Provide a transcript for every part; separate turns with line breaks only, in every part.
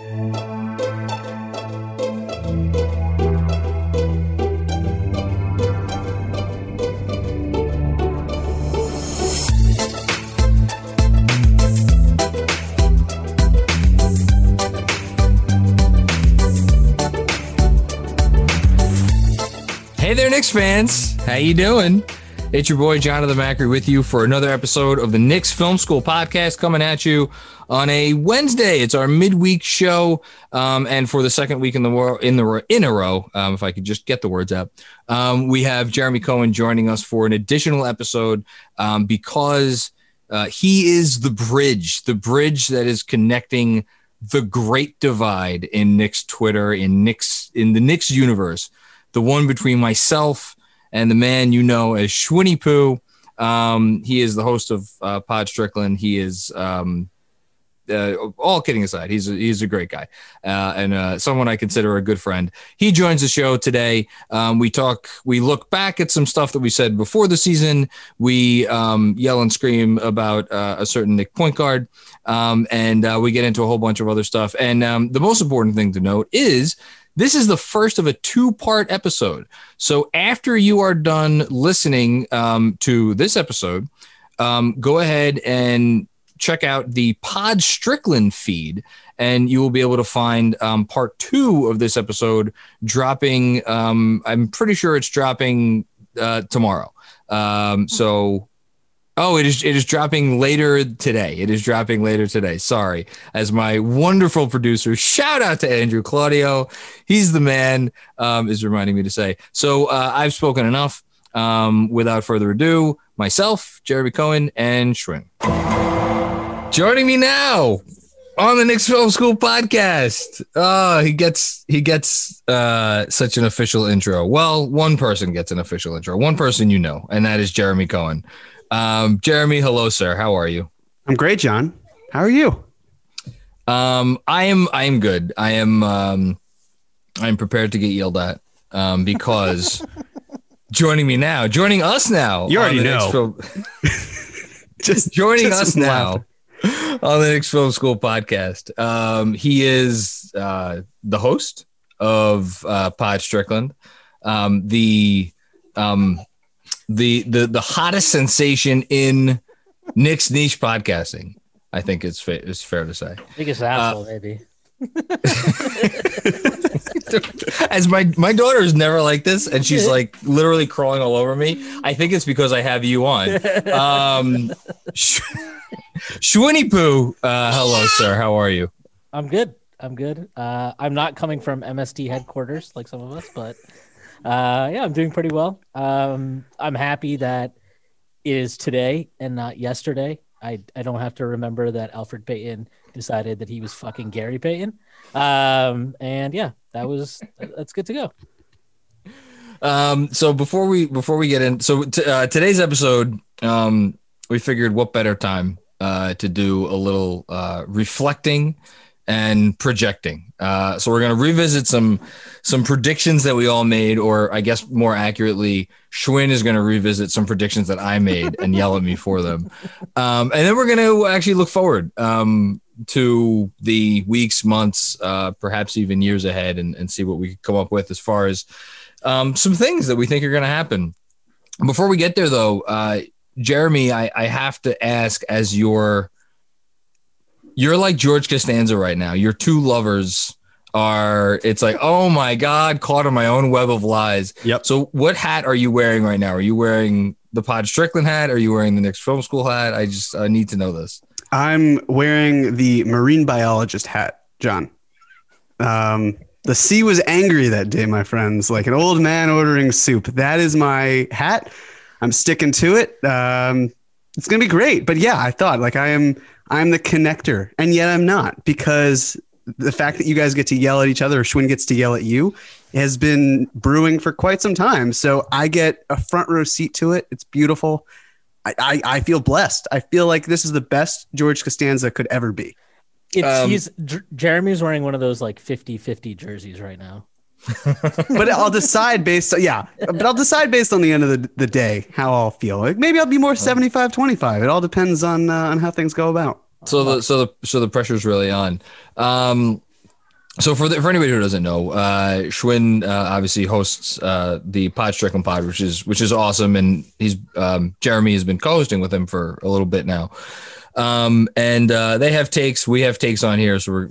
Hey there, Knicks fans. How you doing? It's your boy Jonathan Macri with you for another episode of the Knicks Film School podcast coming at you on a Wednesday. It's our midweek show, um, and for the second week in the world in the in a row, um, if I could just get the words out, um, we have Jeremy Cohen joining us for an additional episode um, because uh, he is the bridge, the bridge that is connecting the great divide in Knicks Twitter, in Knicks in the Knicks universe the one between myself and the man you know as Schwinny Poo. Um, he is the host of uh, Pod Strickland. He is, um, uh, all kidding aside, he's a, he's a great guy uh, and uh, someone I consider a good friend. He joins the show today. Um, we talk, we look back at some stuff that we said before the season. We um, yell and scream about uh, a certain Knick point guard, um, and uh, we get into a whole bunch of other stuff. And um, the most important thing to note is this is the first of a two part episode. So after you are done listening um, to this episode, um, go ahead and check out the Pod Strickland feed, and you will be able to find um, part two of this episode dropping. Um, I'm pretty sure it's dropping uh, tomorrow. Um, so Oh, it is it is dropping later today. It is dropping later today. Sorry. As my wonderful producer, shout out to Andrew Claudio. He's the man, um, is reminding me to say. So uh, I've spoken enough. Um, without further ado, myself, Jeremy Cohen, and Schwinn. Joining me now on the Knicks Film School podcast. Oh, he gets he gets uh, such an official intro. Well, one person gets an official intro. One person you know, and that is Jeremy Cohen. Um, Jeremy, hello, sir. How are you?
I'm great, John. How are you?
Um, I am. I am good. I am. Um, I'm prepared to get yelled at. Um, because joining me now, joining us now.
You already know.
Film, just joining just us now on the Knicks Film School podcast. Um, he is uh, the host of uh, Pod Strickland, um, the um, the the the hottest sensation in Knicks niche podcasting. I think it's fa- it's fair to say.
Biggest asshole, uh, maybe.
As my my daughter is never like this, and she's like literally crawling all over me. I think it's because I have you on. Um, Sh- Poo, uh, hello, sir. How are you?
I'm good. I'm good. Uh, I'm not coming from MST headquarters like some of us, but uh, yeah, I'm doing pretty well. Um, I'm happy that it is today and not yesterday. I I don't have to remember that Alfred Payton decided that he was fucking Gary Payton. Um, and yeah, that was that's good to go.
Um, so before we before we get in, so t- uh, today's episode, um, we figured what better time uh, to do a little uh, reflecting and projecting. Uh, so we're going to revisit some some predictions that we all made, or I guess more accurately, Schwinn is going to revisit some predictions that I made and yell at me for them. Um, and then we're going to actually look forward um, to the weeks, months, uh, perhaps even years ahead, and, and see what we could come up with as far as um, some things that we think are going to happen. Before we get there, though, uh, Jeremy, I, I have to ask, as your you're like George Costanza right now. Your two lovers are. It's like, oh my god, caught in my own web of lies.
Yep.
So, what hat are you wearing right now? Are you wearing the Pod Strickland hat? Are you wearing the Knicks Film School hat? I just I need to know this.
I'm wearing the marine biologist hat, John. Um, the sea was angry that day, my friends, like an old man ordering soup. That is my hat. I'm sticking to it. Um, it's gonna be great. But yeah, I thought like I am I'm the connector, and yet I'm not because the fact that you guys get to yell at each other or Schwinn gets to yell at you has been brewing for quite some time. So I get a front row seat to it. It's beautiful. I, I, I feel blessed. I feel like this is the best George Costanza could ever be.
It's
Um,
he's J- Jeremy's wearing one of those like 50-50 jerseys right now.
But I'll decide based yeah, but I'll decide based on the end of the, the day how I'll feel. Like maybe I'll be more 75 25. It all depends on uh, on how things go about.
So the so the so the pressure's really on. Um, so for the, for anybody who doesn't know, uh, Schwinn uh, obviously hosts uh, the Pod Strickland Pod, which is which is awesome, and he's um, Jeremy has been co-hosting with him for a little bit now. Um, and uh, they have takes, we have takes on here, so we're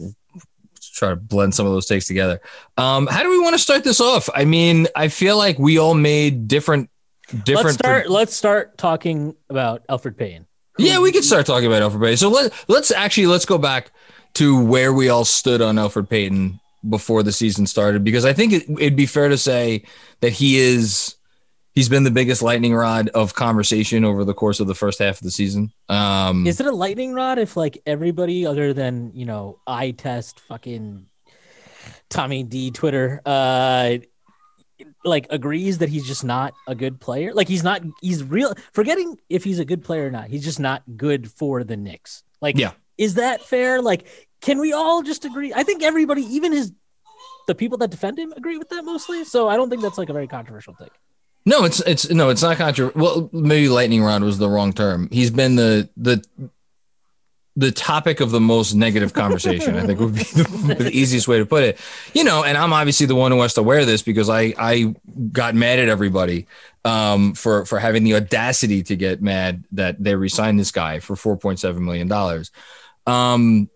try to blend some of those takes together. Um, how do we want to start this off? I mean, I feel like we all made different different.
Let's start. let's start talking about Alfred Payne.
Yeah, we could start talking about Alfred Payton. So let let's actually let's go back to where we all stood on Alfred Payton before the season started because I think it, it'd be fair to say that he is he's been the biggest lightning rod of conversation over the course of the first half of the season. Um,
Is it a lightning rod if like everybody other than you know I test fucking Tommy D Twitter uh like agrees that he's just not a good player? Like he's not he's real forgetting if he's a good player or not. He's just not good for the Knicks. Like
Yeah.
is that fair? Like can we all just agree? I think everybody even his the people that defend him agree with that mostly. So I don't think that's like a very controversial thing.
No, it's it's no, it's not controversial. Well, maybe lightning rod was the wrong term. He's been the the the topic of the most negative conversation. I think would be the, the easiest way to put it. You know, and I'm obviously the one who has to wear this because I I got mad at everybody um, for for having the audacity to get mad that they resigned this guy for 4.7 million dollars. Um,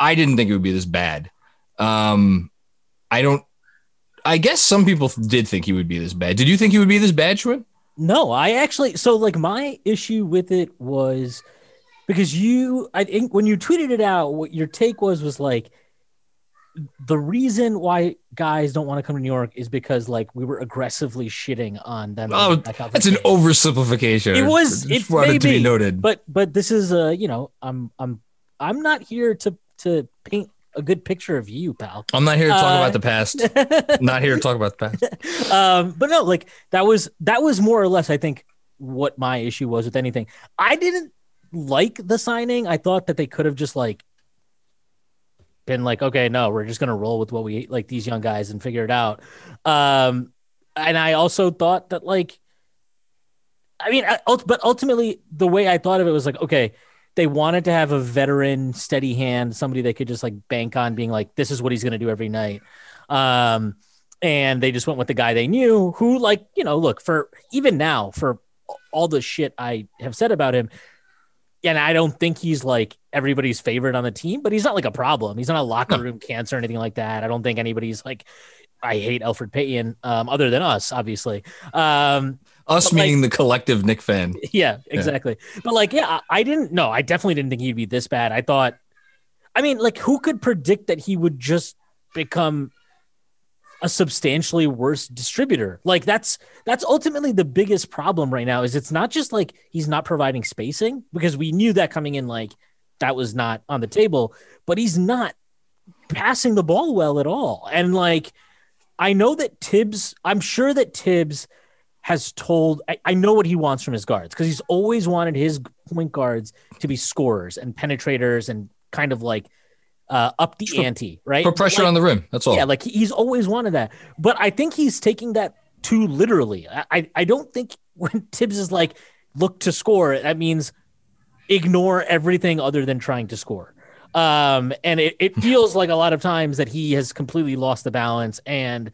I didn't think it would be this bad. Um, I don't. I guess some people did think he would be this bad. Did you think he would be this bad, Schwinn?
No, I actually so like my issue with it was because you I think when you tweeted it out, what your take was was like the reason why guys don't want to come to New York is because like we were aggressively shitting on them.
Oh, that's an oversimplification.
It was. It
wanted to be, noted.
But but this is a you know I'm I'm I'm not here to to paint a good picture of you, pal.
I'm not here to talk
Uh,
about the past. not here to talk about the past.
um, but no, like that was that was more or less, I think, what my issue was with anything. I didn't like the signing. I thought that they could have just like been like, okay, no, we're just gonna roll with what we like these young guys and figure it out. Um, and I also thought that like, I mean, I, but ultimately, the way I thought of it was like, okay. They wanted to have a veteran, steady hand, somebody they could just like bank on, being like, "This is what he's going to do every night." Um, and they just went with the guy they knew who like you know look for even now for all the shit i have said about him and i don't think he's like everybody's favorite on the team but he's not like a problem. He's not a locker room cancer or anything like that. I don't think anybody's like i hate alfred payton um, other than us obviously. Um,
Us
But, like-
meaning the collective Knick fan.
yeah, exactly. But like, yeah, I, didn't know. I definitely didn't think he'd be this bad. I thought, I mean, like, who could predict that he would just become a substantially worse distributor. Like that's that's ultimately the biggest problem right now is it's not just like he's not providing spacing because we knew that coming in like that was not on the table, but he's not passing the ball well at all. And like I know that Thibs, I'm sure that Thibs has told I, I know what he wants from his guards because he's always wanted his point guards to be scorers and penetrators and kind of like uh, up the ante, right?
Put pressure
Like-
on the rim. That's all.
yeah, like he's always wanted that. But I think he's taking that too literally. I, I, I don't think when Thibs is like, look to score, that means ignore everything other than trying to score. Um, and it, it feels like a lot of times that he has completely lost the balance. And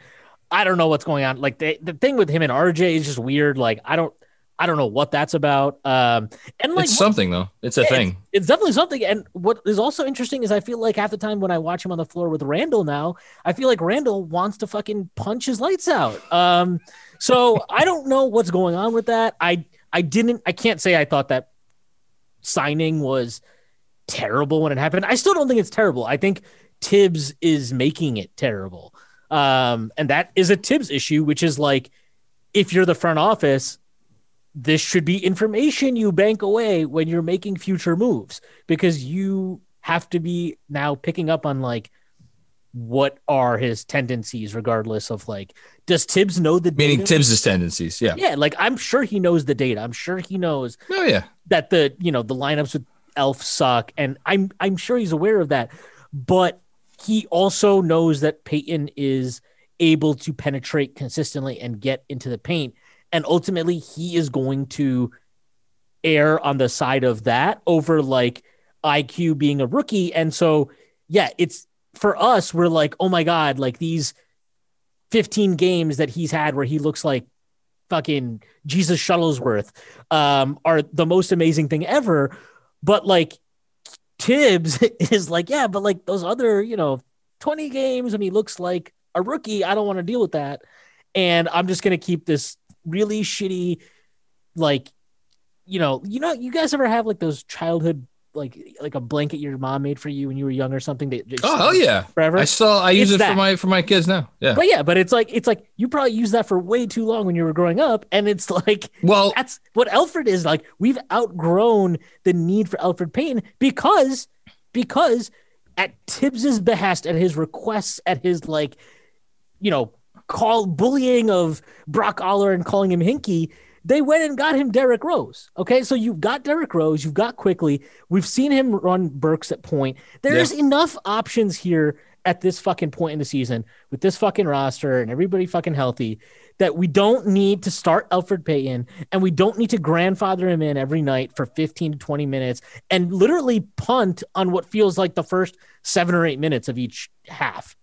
I don't know what's going on. Like the, the thing with him and RJ is just weird. Like, I don't, I don't know what that's about. Um, and like
it's something though. It's a thing.
It's, it's definitely something. And what is also interesting is I feel like half the time when I watch him on the floor with Randle now, I feel like Randle wants to fucking punch his lights out. Um, so I don't know what's going on with that. I I didn't I can't say I thought that signing was terrible when it happened. I still don't think it's terrible. I think Thibs is making it terrible. Um, and that is a Thibs issue, which is like if you're the front office, this should be information you bank away when you're making future moves because you have to be now picking up on like what are his tendencies regardless of like does Thibs know the
Meaning
data?
Thibs' tendencies. Yeah.
yeah like I'm sure he knows the data I'm sure he knows
Oh yeah.
that the you know the lineups with Elf suck, and I'm I'm sure he's aware of that. But he also knows that Payton is able to penetrate consistently and get into the paint, and ultimately he is going to err on the side of that over like IQ being a rookie. And so yeah, it's for us. We're like, oh my god, like these 15 games that he's had where he looks like fucking Jesus Shuttlesworth um, are the most amazing thing ever. But like Thibs is like, yeah, but like those other, you know, 20 games and he looks like a rookie. I don't want to deal with that. And I'm just going to keep this really shitty, like, you know, you know, you guys ever have like those childhood, like, like a blanket your mom made for you when you were young or something? That oh, just
Oh hell yeah.
Forever.
I still I use
It's
it for my for my kids now. Yeah.
But yeah, but it's like it's like you probably used that for way too long when you were growing up, and it's like
Well,
that's what Alfred is like. We've outgrown the need for Alfred Payton because because at Thibs's behest, at his requests, at his like, you know, call bullying of Brock Aller and calling him Hinkie, they went and got him Derrick Rose. Okay, so you've got Derrick Rose, you've got Quickley. We've seen him run Burks at point. There's enough options here at this fucking point in the season with this fucking roster and everybody fucking healthy that we don't need to start Alfred Payton and we don't need to grandfather him in every night for 15 to 20 minutes and literally punt on what feels like the first seven or eight minutes of each half.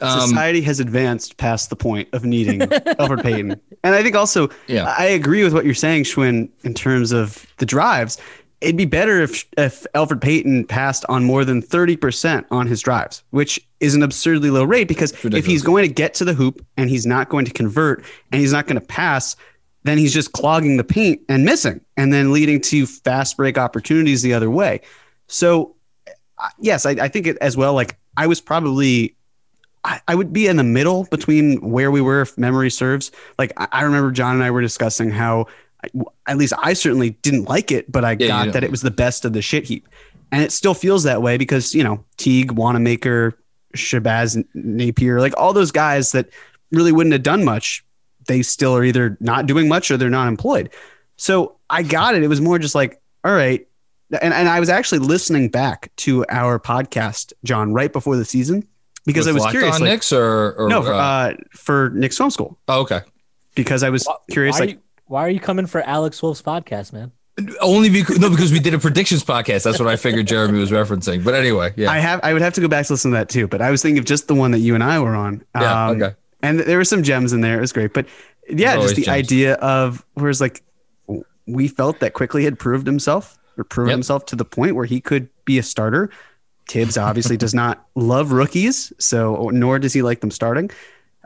Um,
Society has advanced past the point of needing Alfred Payton. And I think also,
Yeah.
I agree with what you're saying, Schwinn, in terms of the drives. It'd be better if, if Alfred Payton passed on more than 30% on his drives, which is an absurdly low rate because if he's going to get to the hoop and he's not going to convert and he's not going to pass, then he's just clogging the paint and missing and then leading to fast break opportunities the other way. So, uh, yes, I, I think it as well. Like, I was probably I, I would be in the middle between where we were, if memory serves. Like I, I remember John and I were discussing how, I, at least I certainly didn't like it, but I
you
got that it was the best of the shit heap, and it still feels that way because you know Teague, Wanamaker, Shabazz, Napier, like all those guys that really wouldn't have done much. They still are either not doing much or they're not employed. So I got it. It was more just like, all right. And, and I was actually listening back to our podcast, John, right before the season because
with
I was
Locked
curious.
On
like-
Knicks or, or
no, for,
uh,
uh, for Knicks film school
oh, okay.
because I was curious.
why,
Like,
are you, why are you coming for Alex Wolf's podcast, man?
Only because no, because we did a predictions podcast. That's what I figured Jeremy was referencing. But anyway, yeah.
I have, I would have to go back to listen to that too. But I was thinking of just the one that you and I were on.
Yeah,
Um,
okay.
And there were some gems in there. It was great. But yeah,
There's
just the
gems.
idea of whereas like we felt that Quickley had proved himself or proven
Yep.
himself to the point where he could be a starter. Thibs obviously does not love rookies, so nor does he like them starting.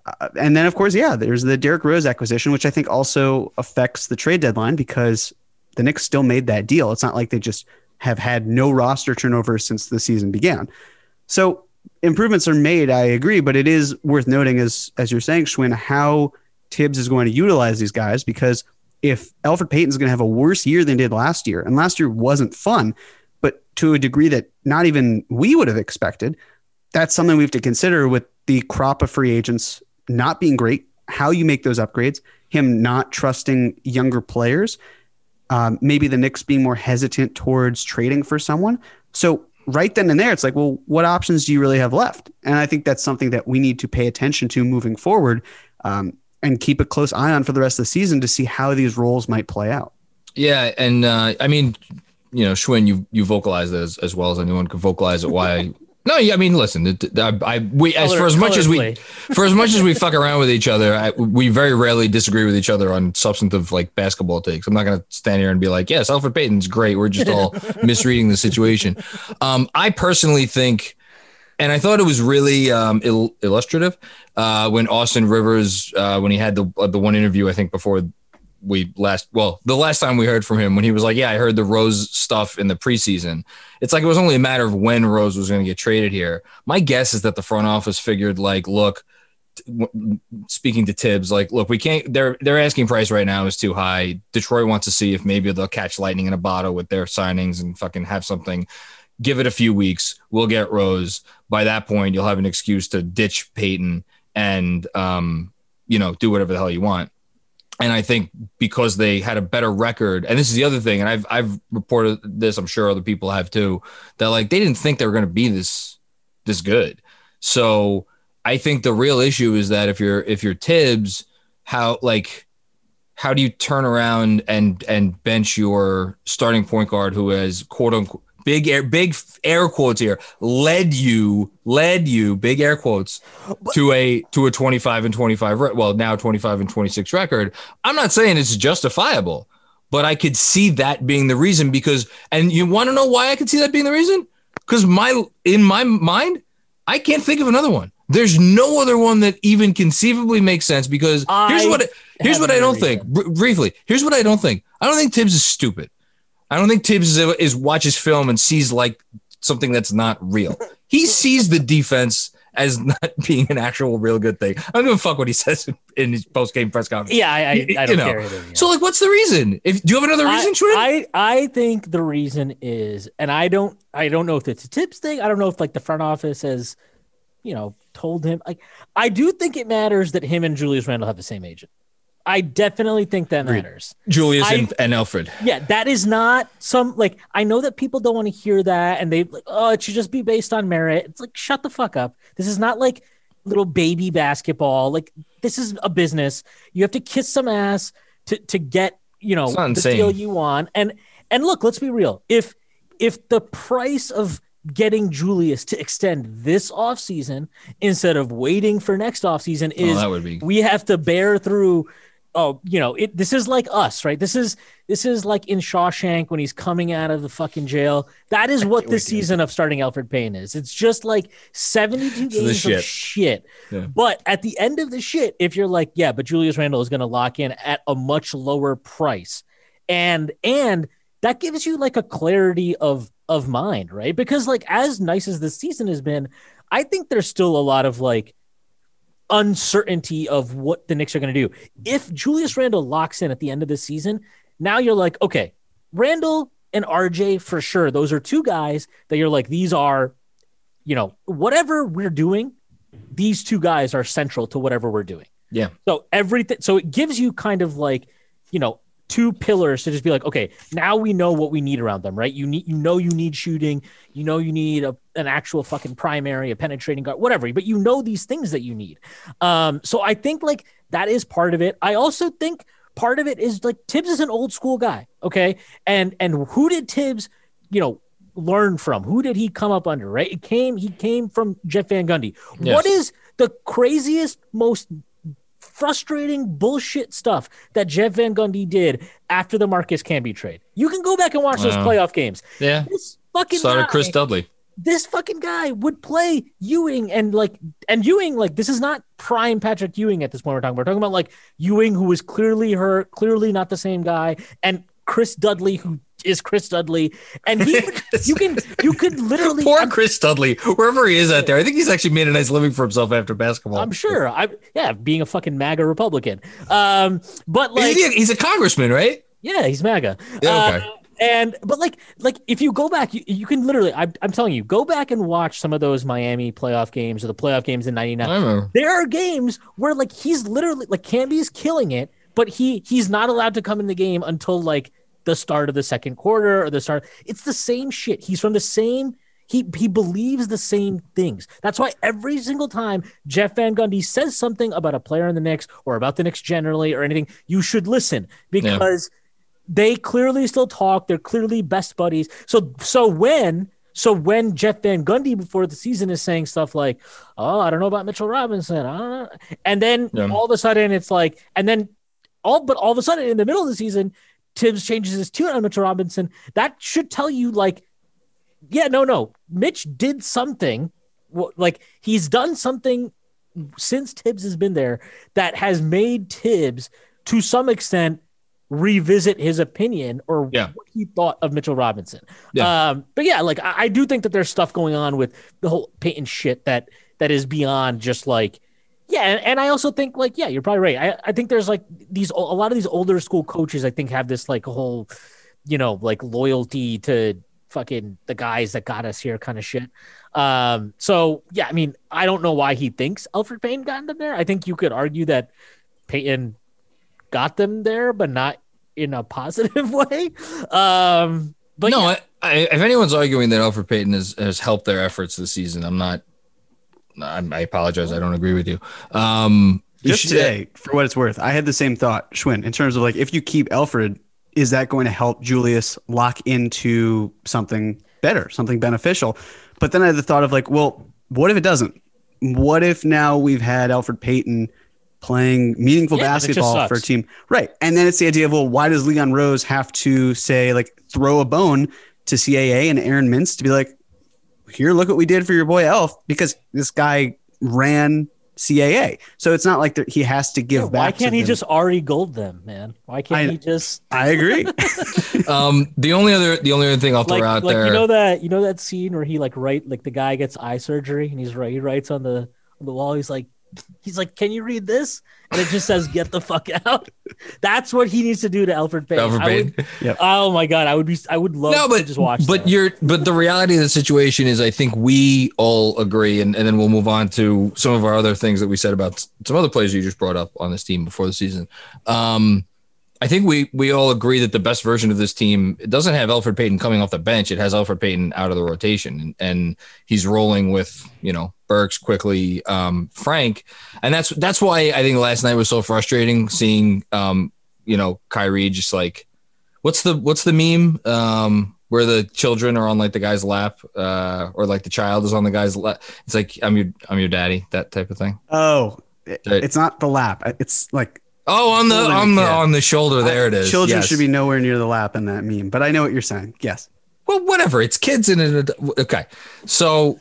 Uh, and then, of course, yeah, there's the Derrick Rose acquisition, which I think also affects the trade deadline because the Knicks still made that deal. It's not like they just have had no roster turnover since the season began. So improvements are made, I agree, but it is worth noting, as as you're saying, Schwinn, how Thibs is going to utilize these guys because if Elfrid Payton's going to have a worse year than he did last year, and last year wasn't fun, to a degree that not even we would have expected, that's something we have to consider with the crop of free agents not being great, how you make those upgrades, him not trusting younger players, um, maybe the Knicks being more hesitant towards trading for someone. So right then and there, it's like, well, what options do you really have left? And I think that's something that we need to pay attention to moving forward um, and keep a close eye on for the rest of the season to see how these roles might play out.
Yeah, and uh, I mean, you know, Schwinn, you you vocalized as as well as anyone could vocalize it. Why no, yeah, I mean, listen, I, I we as for as much as we for as much as we fuck around with each other, I, we very rarely disagree with each other on substantive like basketball takes. I'm not going to stand here and be like, "Yes, Alfred Payton's great." We're just all misreading the situation. Um, I personally think, and I thought it was really um, il- illustrative uh, when Austin Rivers, uh, when he had the the one interview, I think before we last well the last time we heard from him when he was like yeah i heard the rose stuff in the preseason. It's like it was only a matter of when rose was going to get traded here. My guess is that the front office figured like look speaking to thibs like look we can't their their asking price right now is too high. Detroit wants to see if maybe they'll catch lightning in a bottle with their signings and fucking have something. Give it a few weeks. We'll get rose. By that point you'll have an excuse to ditch payton and um you know do whatever the hell you want and I think because they had a better record, and this is the other thing, and I've I've reported this, I'm sure other people have too, that like they didn't think they were going to be this this good. So I think the real issue is that if you're if you're Thibs, how like how do you turn around and and bench your starting point guard who has quote unquote big air big air quotes here. Led you led you big air quotes to a to a 25 and 25 well now 25 and 26 record. I'm not saying it's justifiable but i could see that being the reason because and you want to know why i could see that being the reason? Because my in my mind i can't think of another one. There's no other one that even conceivably makes sense because here's what here's what i don't think. br- briefly here's what i don't think. I don't think thibs is stupid I don't think Thibs is, is watches film and sees like something that's not real. He sees the defense as not being an actual real good thing. I don't give a fuck what he says in his post game press conference.
Yeah, I, I, I don't you know. care either. Yeah.
So like, what's the reason? If do you have another reason,
I, I, I think the reason is, and I don't I don't know if it's a Thibs thing. I don't know if like the front office has, you know, told him. Like, I do think it matters that him and Julius Randle have the same agent. I definitely think that matters.
Julius I, and, and Elfrid.
Yeah, that is not some like I know that people don't want to hear that and they like, oh, it should just be based on merit. It's like shut the fuck up. This is not like little baby basketball. Like this is a business. You have to kiss some ass to to get, you know, the deal you want. And and look, let's be real. If if the price of getting Julius to extend this offseason instead of waiting for next offseason oh, is oh, that would be... we have to bear through oh, you know, it this is like us, right? This is this is like in Shawshank when he's coming out of the fucking jail. That is what this season of starting Alfred Payne is. It's just like 72 games shit. of shit. Yeah. But at the end of the shit, if you're like, yeah, but Julius Randle is going to lock in at a much lower price. And and that gives you like a clarity of of mind, right? Because like as nice as this season has been, I think there's still a lot of like uncertainty of what the Knicks are going to do. If Julius Randle locks in at the end of the season, now you're like, okay, Randle and RJ for sure. Those are two guys that you're like, these are, you know, whatever we're doing, these two guys are central to whatever we're doing.
Yeah.
So everything, so it gives you kind of like, you know, two pillars to just be like, okay, now we know what we need around them, right? You need, you know, you need shooting, you know, you need a, an actual fucking primary, a penetrating guard, whatever, but you know these things that you need. Um, so I think like that is part of it. I also think part of it is like Thibs is an old school guy, okay, and and who did Thibs, you know, learn from? Who did he come up under? Right? It came. He came from Jeff Van Gundy. Yes. What is the craziest, most frustrating bullshit stuff that Jeff Van Gundy did after the Marcus Camby trade. You can go back and watch those playoff games.
Yeah.
This fucking
started guy, Chris Dudley.
This fucking guy would play Ewing and like and Ewing like this is not prime Patrick Ewing at this point we're talking. About. We're talking about like Ewing who was clearly her clearly not the same guy, and Chris Dudley who is Chris Dudley, and he you can you could literally
Poor
I'm,
Chris Dudley, wherever he is out there. I think he's actually made a nice living for himself after basketball.
I'm sure. I yeah, being a fucking MAGA Republican. Um, but like
he- he's a congressman, right?
yeah, he's MAGA.
Yeah, okay.
Uh, and but like like if you go back, you, you can literally I'm, I'm telling you, go back and watch some of those Miami playoff games or the playoff games in '99.
I.
There are games where like he's literally like Camby's killing it, but he he's not allowed to come in the game until like the start of the second quarter or the start. It's the same shit. He's from the same. He he believes the same things. That's why every single time Jeff Van Gundy says something about a player in the Knicks or about the Knicks generally or anything, you should listen because they clearly still talk. They're clearly best buddies. So so when so when Jeff Van Gundy before the season is saying stuff like, "Oh, I don't know about Mitchell Robinson," I don't know. and then
Yeah.
all of a sudden it's like, and then all but all of a sudden in the middle of the season, Thibs changes his tune on Mitchell Robinson. That should tell you like, yeah, no, no, Mitch did something. Like he's done something since Thibs has been there that has made Thibs to some extent revisit his opinion or
Yeah.
what he thought of Mitchell Robinson.
Yeah.
Um, but yeah, like I, I do think that there's stuff going on with the whole Payton shit that that is beyond just like yeah, and, and I also think like yeah, you're probably right. I, I think there's like these a lot of these older school coaches I think have this like whole you know like loyalty to fucking the guys that got us here kind of shit. Um, so yeah, I mean, I don't know why he thinks Alfred Payne got them there. I think you could argue that Payton got them there, but not in a positive way. Um, but
no,
yeah,
I, I, if anyone's arguing that Alfred Payton has, has helped their efforts this season, I'm not. I, I apologize. I don't agree with you. Um,
Just
should-
today, for what it's worth, I had the same thought, Schwinn, in terms of like if you keep Alfred, is that going to help Julius lock into something better, something beneficial? But then I had the thought of like, well, what if it doesn't? What if now we've had Alfred Payton playing meaningful
Yeah,
basketball for a team? Right. And then it's the idea of, well, why does Leon Rose have to say, like, throw a bone to CAA and Aaron Mintz to be like, here, look what we did for your boy Elf because this guy ran CAA. So it's not like that he has to give
Yeah,
back.
why can't he
them.
just Ari Gold them, man? Why can't
I-
he just
I agree.
um, the only other the only other thing I'll throw
like
out
like
there.
you know that you know that scene where he like write like the guy gets eye surgery and he's right he writes on the on the wall he's like he's like can you read this and it just says get the fuck out that's what he needs to do to Alfred Payton.
Alfred
I would-
Payton.
oh my god I would be I would love
no, but
to just watch
but
that.
you're but the reality of the situation is I think we all agree, and, and then we'll move on to some of our other things that we said about some other players you just brought up on this team before the season. Um, I think we we all agree that the best version of this team it doesn't have Alfred Payton coming off the bench. It has Alfred Payton out of the rotation, and, and he's rolling with you know Burks Quickley, um, Frank, and that's that's why I think last night was so frustrating seeing um, you know Kyrie just like what's the what's the meme um, where the children are on like the guy's lap uh, or like the child is on the guy's lap. It's like I'm your I'm your daddy that type of thing.
oh, it- it's not the lap. It's like
Oh, on the
Holding
on the
kid.
on the shoulder. There it is.
Children
Yes.
should be nowhere near the lap in that meme. But I know what you're saying. Yes.
well, whatever. It's kids in it. Okay, so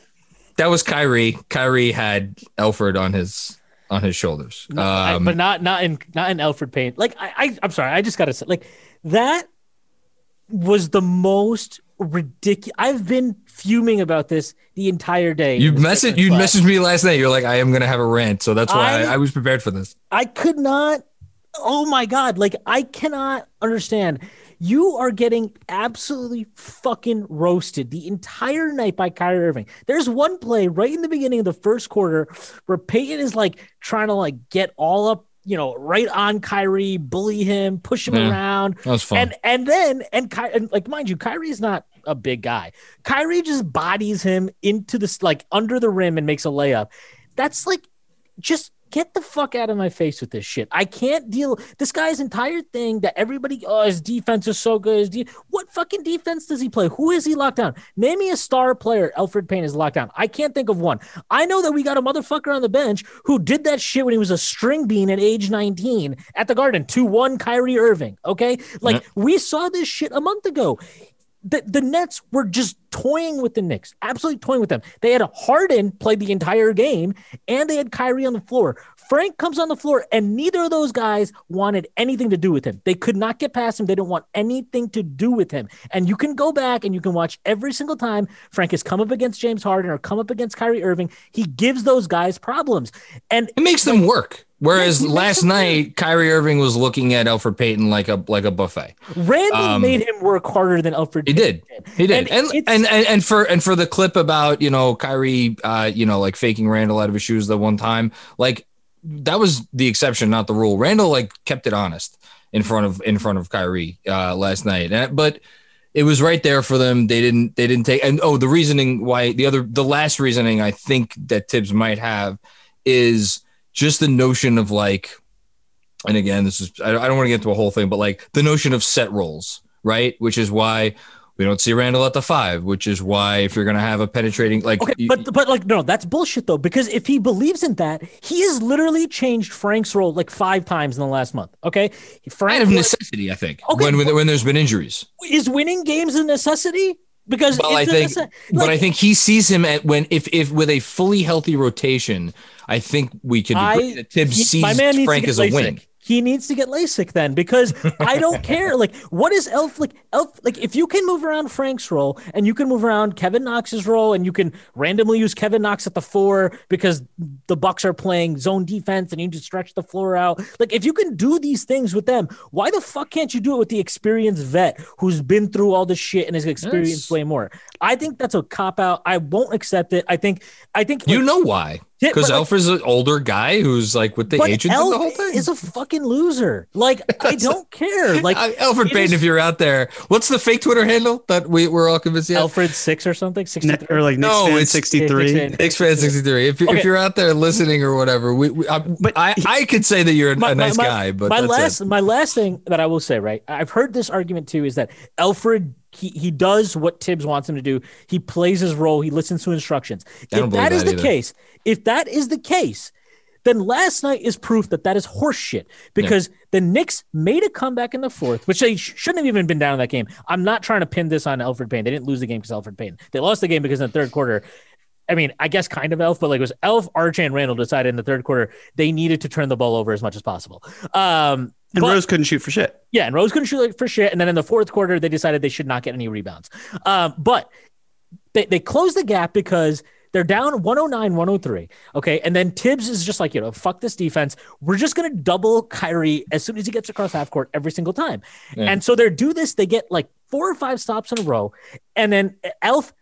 that was Kyrie. Kyrie had Alfred on his on his shoulders.
No, I-
Um,
but not not in not in Alfred Payne. Like I, I I'm sorry, I just gotta say, like that was the most ridiculous. I've been fuming about this the entire day.
you messaged you
class.
messaged me last night. You're like, I am gonna have a rant, so that's why I,
I-
I was prepared for this.
I could not. Oh my god! Like I cannot understand. You are getting absolutely fucking roasted the entire night by Kyrie Irving. There's one play right in the beginning of the first quarter where Payton is like trying to like get all up, you know, right on Kyrie, bully him, push him
Yeah.
around,
That was fun.
and and then and, Ky- and like mind you, Kyrie's not a big guy. Kyrie just bodies him into this like under the rim and makes a layup. That's like just get the fuck out of my face with this shit. I can't deal this guy's entire thing that everybody oh his defense is so good. His de- what fucking defense does he play? Who is he locked down? Name me a star player Alfred Payne is locked down. I can't think of one. I know that we got a motherfucker on the bench who did that shit when he was a string bean at age 19 at the Garden to one Kyrie Irving. Okay, like we saw this shit a month ago the, the Nets were just toying with the Knicks, absolutely toying with them. They had Harden play the entire game, and they had Kyrie on the floor. Frank comes on the floor, and neither of those guys wanted anything to do with him. They could not get past him. They didn't want anything to do with him. And you can go back and you can watch every single time Frank has come up against James Harden or come up against Kyrie Irving. He gives those guys problems, and
It makes them work. Whereas last night, Kyrie Irving was looking at Alfred Payton like a like a buffet.
Randle
Um,
made him work harder than Alfred. Did.
He did.
Payton
He did.
And
And and, and and for and for the clip about, you know, Kyrie uh, you know, like faking Randle out of his shoes the one time, like that was the exception, not the rule. Randle like kept it honest in front of in front of Kyrie uh last night. And, but it was right there for them. They didn't they didn't take and oh the reasoning why the other the last reasoning I think that Thibs might have is just the notion of like and again, this is I I don't want to get into a whole thing, but like the notion of set roles, right? Which is why we don't see Randle at the five, which is why if you're gonna have a penetrating like
Okay, but but like no, that's bullshit though. Because if he believes in that, he has literally changed Frank's role like five times in the last month. Okay, Frank
out of necessity, I think.
Okay,
when, when when there's been injuries.
is winning games a necessity? Because
Well, I think, but I think he sees him at when if if with a fully healthy rotation, I think we can agree
I
that Thibs
he-
sees
my man
Frank
to
as
get
a wing.
LASIK. He needs to get LASIK then because I don't care. Like, what is Elf like? Elf like if you can move around Frank's role and you can move around Kevin Knox's role and you can randomly use Kevin Knox at the four because the Bucks are playing zone defense and you just stretch the floor out. Like, if you can do these things with them, why the fuck can't you do it with the experienced vet who's been through all this shit and has experienced
Yes.
way more? I think that's a cop out. I won't accept it. I think. I think
You
like,
know why?
Yeah,
Because
but, like-
Alfred's an older guy who's like with the
but
agent and
Elf
the whole thing.
is a fucking loser. Like I don't care. Like
Uh, Alfred
it
Payton,
is-
if you're out there, what's the fake Twitter handle that we, we're all convinced? Yeah?
Alfred six or something. Six
Ne- or like Knicks
No,
fan
it's-
63.
Knicks fan.
X fan sixty three. If, you
Okay.
if you're out there listening or whatever, we, we I,
But
I, I could say that you're a,
My-
a nice
my-
guy, but
my
that's
last
it.
my last thing that I will say, right? I've heard this argument too, is that Alfred he, he does what Thibs wants him to do. He plays his role. He listens to instructions. If that is
that
the
either.
case, if that is the case, then last night is proof that that is horseshit because the Knicks made a comeback in the fourth, which they sh- shouldn't have even been down in that game. I'm not trying to pin this on Alfred Payne. They didn't lose the game because Alfred Payne. They lost the game because in the third quarter, I mean, I guess kind of Elf, but like it was Elf, Archie, and Randle decided in the third quarter they needed to turn the ball over as much as possible. Um,
And
but-
Rose couldn't shoot for shit.
yeah, and Rose couldn't shoot for shit. And then in the fourth quarter, they decided they should not get any rebounds. Um, but they, they closed the gap because they're down 109, 103. Okay. And then Thibs is just like, you know, fuck this defense. We're just going to double Kyrie as soon as he gets across half court every single time.
Yeah.
And so they do this. They get like four or five stops in a row. And then Elf,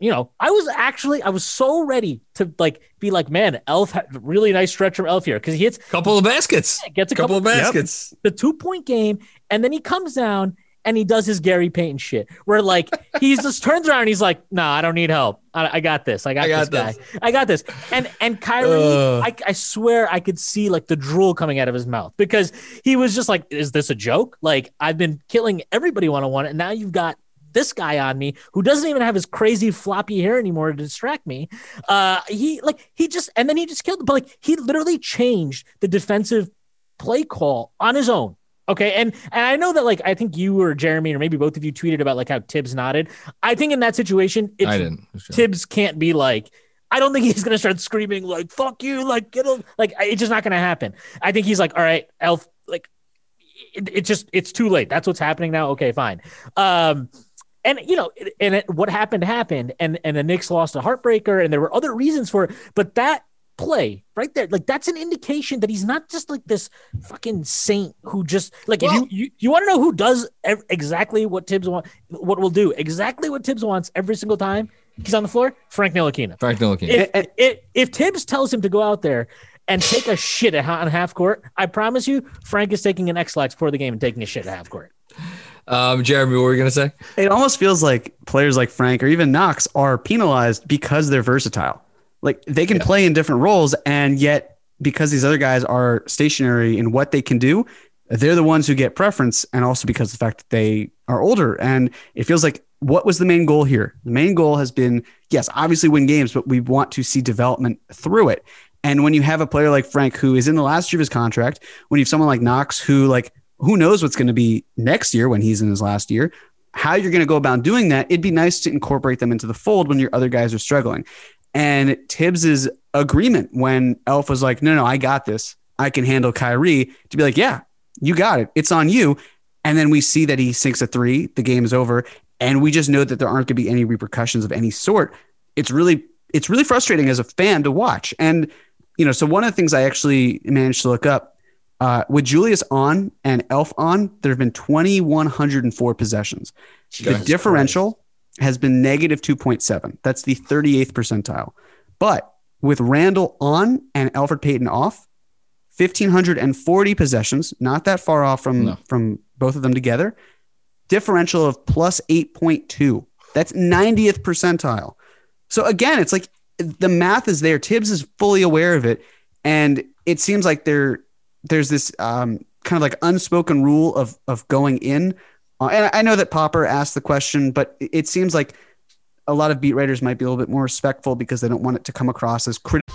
you know, I was actually, I was so ready to like be like, man, Elf had really nice stretch from Elf here because he hits,
couple of baskets,
gets a
couple,
couple,
of baskets.
the two point game, and then he comes down and he does his Gary Payton shit, where like he just turns around and he's like, "Nah, I don't need help. I, I got this. I got,
I got
this guy. I got this." And and Kyrie,
Ugh.
I, I swear I could see like the drool coming out of his mouth because he was just like, "Is this a joke? Like I've been killing everybody one on one, and now you've got." This guy on me who doesn't even have his crazy floppy hair anymore to distract me. Uh, he like he just and then he just killed. But like he literally changed the defensive play call on his own. Okay. And and I know that like I think you or Jeremy or maybe both of you tweeted about like how Thibs nodded. I think in that situation, it's
I didn't.
Thibs can't be like, I don't think he's gonna start screaming like "fuck you," like get him. Like it's just not gonna happen. I think he's like, all right, Elf, like it, it just it's too late. That's what's happening now. Okay, fine. Um, and you know, and it, what happened happened, and and the Knicks lost a heartbreaker, and there were other reasons for it, but that play right there like that's an indication that he's not just like this fucking saint who just like
Well-
if you you, you want to know who does ev- exactly what Thibs want what will do exactly what Thibs wants every single time he's on the floor Frank Ntilikina.
Frank Ntilikina.
if,
And-
if, if Thibs tells him to go out there and take a shit at, on half court I promise you Frank is taking an X-Lax before the game and taking a shit at half court
Um, Jeremy, what were you gonna say?
It almost feels like players like Frank or even Knox are penalized because they're versatile. Like they can play in different roles, and yet because these other guys are stationary in what they can do, they're the ones who get preference, and also because of the fact that they are older. And it feels like what was the main goal here? The main goal has been yes, obviously win games, but we want to see development through it. And when you have a player like Frank who is in the last year of his contract, when you have someone like Knox who like who knows what's going to be next year when he's in his last year, how you're going to go about doing that, it'd be nice to incorporate them into the fold when your other guys are struggling. And Thibs's agreement when Elf was like, no, no, I got this. I can handle Kyrie to be like, yeah, you got it. It's on you. And then we see that he sinks a three, the game is over. And we just know that there aren't going to be any repercussions of any sort. It's really, it's really frustrating as a fan to watch. And, you know, so one of the things I actually managed to look up uh, with Julius on and Elf on, there have been 2,104 possessions.
Jesus
the differential has been negative 2.7. That's the 38th percentile. But with Randle on and Alfred Payton off, 1,540 possessions, not that far off from,
No.
from both of them together. Differential of plus 8.2. That's 90th percentile. So again, it's like the math is there. Thibs is fully aware of it. And it seems like there there's this um, kind of like unspoken rule of of going in. Uh, and I know that Popper asked the question, but it it seems like a lot of beat writers might be a little bit more respectful because they don't want it to come across as critical.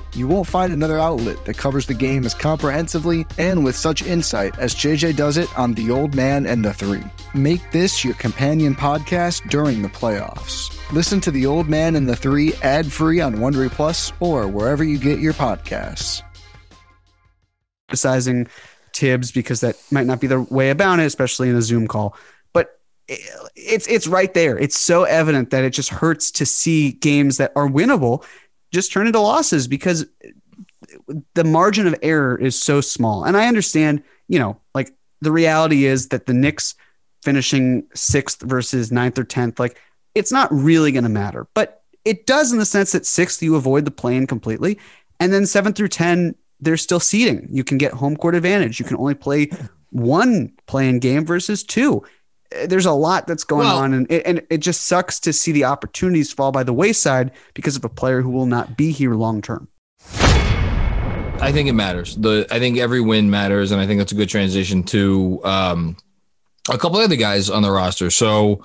You won't find another outlet that covers the game as comprehensively and with such insight as JJ does it on The Old Man and the Three. Make this your companion podcast during the playoffs. Listen to The Old Man and the Three ad free on Wondery Plus or wherever you get your podcasts.
criticizing Thibs because that might not be the way about it, especially in a Zoom call. But it's it's right there. It's so evident that it just hurts to see games that are winnable just turn into losses because the margin of error is so small. And I understand, you know, like the reality is that the Knicks finishing sixth versus ninth or tenth, like it's not really going to matter. But it does in the sense that sixth, you avoid the play in completely. And then seven through 10, there's still seeding. You can get home court advantage. You can only play one playing game versus two. There's a lot that's going
Well-
on, and it, and it just sucks to see the opportunities fall by the wayside because of a player who will not be here long term.
I think it matters. The I think every win matters, and I think that's a good transition to um, a couple other guys on the roster. So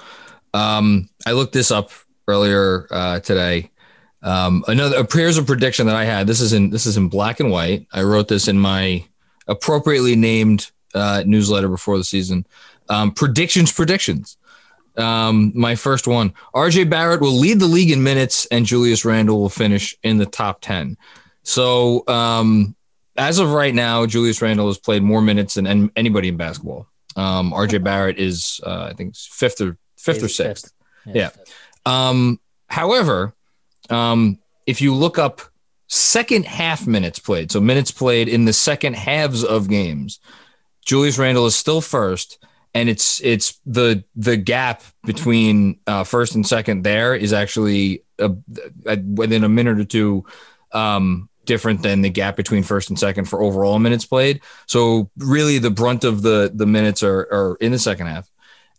um, I looked this up earlier uh, today. Um, another here's a prediction that I had. This is in this is in black and white. I wrote this in my appropriately named uh, newsletter before the season. Um, predictions, predictions. Um, my first one: RJ Barrett will lead the league in minutes, and Julius Randle will finish in the top ten. So um, as of right now, Julius Randle has played more minutes than an- anybody in basketball. Um, RJ Barrett is, uh, I think, fifth or fifth or sixth.
fifth.
Yeah. Um, however, um, if you look up second half minutes played, so minutes played in the second halves of games, Julius Randle is still first, and it's it's the the gap between uh, first and second there is actually a, a, within a minute or two um, different than the gap between first and second for overall minutes played. So really, the brunt of the the minutes are are in the second half.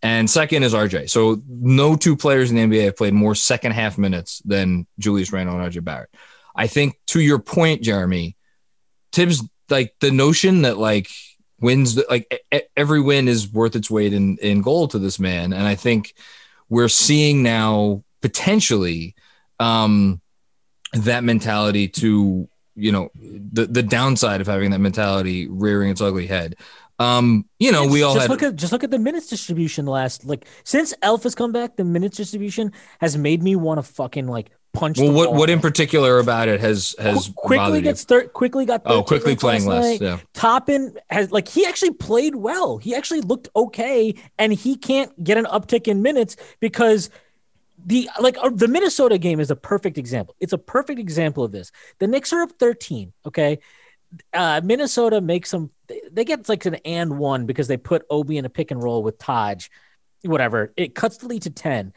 And second is RJ. So no two players in the NBA have played more second half minutes than Julius Randle and RJ Barrett. I think to your point, Jeremy, Thibs like the notion that like wins like every win is worth its weight in in gold to this man, and I think we're seeing now potentially um that mentality to you know the the downside of having that mentality rearing its ugly head. Um, you know, we all
just
had
look at just look at the minutes distribution last like since Elf has come back, the minutes distribution has made me want to fucking like punch.
well, what what in particular about it has has
Qu-
Quickley
gets thir- Quickley got
Oh,
Quickley
playing
last
less. Yeah.
Toppin has like he actually played well. He actually looked okay, and he can't get an uptick in minutes because the like uh, the Minnesota game is a perfect example. It's a perfect example of this. The Knicks are up 13. Okay. Uh, Minnesota makes them they, they get like an and one because they put Obi in a pick and roll with Taj, whatever. It cuts the lead to 10.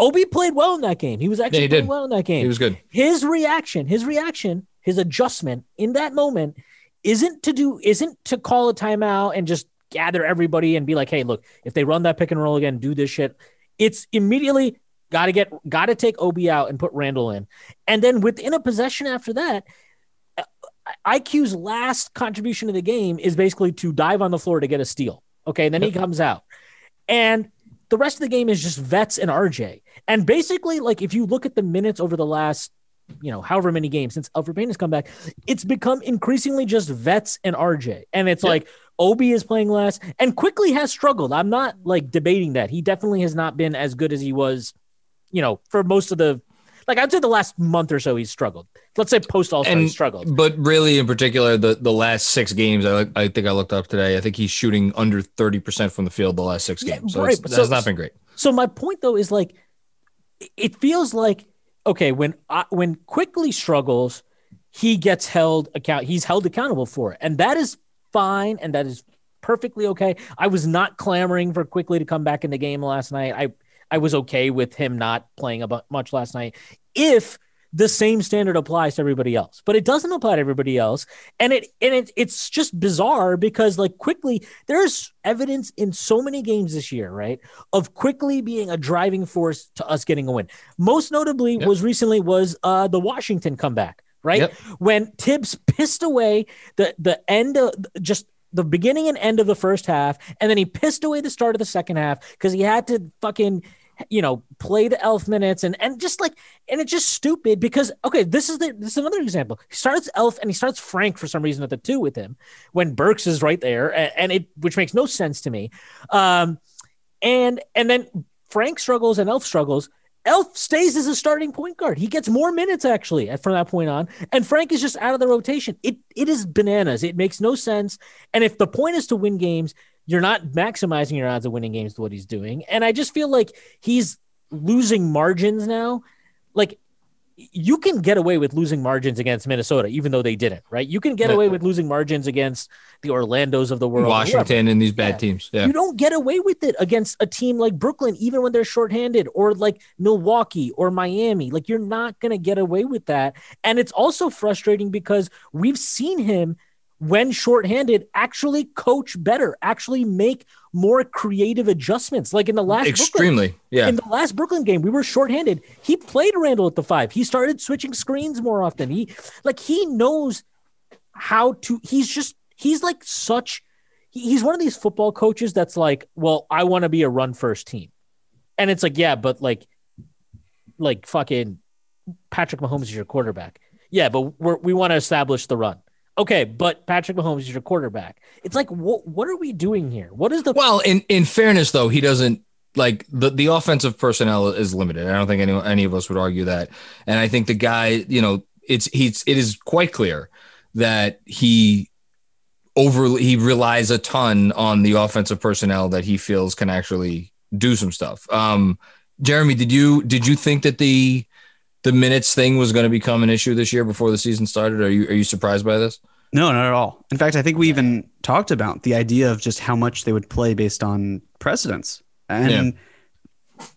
Obi played well in that game. He was actually
Yeah, he
playing
did.
well in that game.
He was good.
his reaction, his reaction, his adjustment in that moment isn't to do isn't to call a timeout and just gather everybody and be like, hey, look, if they run that pick and roll again, do this shit. It's immediately got to get got to take Obi out and put Randle in, and then within a possession after that. IQ's last contribution to the game is basically to dive on the floor to get a steal. Okay. And then he comes out. And the rest of the game is just vets and RJ. And basically, like if you look at the minutes over the last, you know, however many games since Elfrid Payton has come back, it's become increasingly just vets and RJ. And it's like Obi is playing less and Quickley has struggled. I'm not like debating that. He definitely has not been as good as he was, you know, for most of the like I'd say the last month or so he's struggled. Let's say post All Star he struggled.
but really, in particular, the the last six games, I I think I looked up today. I think he's shooting under thirty percent from the field the last six
Yeah,
games. So
right,
it's, that's
so-
not been great.
So my point though is like, it feels like okay when I, when Quickley struggles, he gets held account. He's held accountable for it, and that is fine, and that is perfectly okay. I was not clamoring for Quickley to come back in the game last night. I I was okay with him not playing a bu- much last night if the same standard applies to everybody else. But it doesn't apply to everybody else, and it and it, it's just bizarre because like Quickley there's evidence in so many games this year, right, of Quickley being a driving force to us getting a win. Most notably
Yep.
was recently was uh the Washington comeback, right?
Yep.
When Thibs pissed away the the end of just the beginning and end of the first half, and then he pissed away the start of the second half because he had to fucking you know play the elf minutes and and just like and it's just stupid because okay this is the this is another example. He starts elf and he starts frank for some reason at the two with him when burks is right there and, and it which makes no sense to me. Um and and then frank struggles and elf struggles. Elf stays as a starting point guard. He gets more minutes actually from that point on and frank is just out of the rotation. It it is bananas. It makes no sense. And if the point is to win games you're not maximizing your odds of winning games to what he's doing. And I just feel like he's losing margins now. Like you can get away with losing margins against Minnesota, even though they didn't, right? You can get away with losing margins against the Orlandos of the world. whoever.
Washington and these bad
Yeah.
teams. Yeah.
You don't get away with it against a team like Brooklyn, even when they're shorthanded, or like Milwaukee or Miami. Like you're not going to get away with that. And it's also frustrating because we've seen him when shorthanded actually coach better, actually make more creative adjustments. Like in the last Brooklyn,
Extremely. Yeah.
in the last Brooklyn game, we were shorthanded. He played Randle at the five. He started switching screens more often. He like he knows how to. He's just he's like such. He's one of these football coaches that's like, well, I want to be a run first team, and it's like, yeah, but like, like fucking Patrick Mahomes is your quarterback. Yeah, but we're, we want to establish the run. Okay, but Patrick Mahomes is your quarterback. It's like, what what are we doing here? What is the
Well, in in fairness, though, he doesn't like the the offensive personnel is limited. I don't think any any of us would argue that. And I think the guy, you know, it's he's it is quite clear that he over he relies a ton on the offensive personnel that he feels can actually do some stuff. Um, Jeremy, did you did you think that the the minutes thing was going to become an issue this year before the season started? Are you are you surprised by this?
No, not at all. In fact, I think we even talked about the idea of just how much they would play based on precedence. And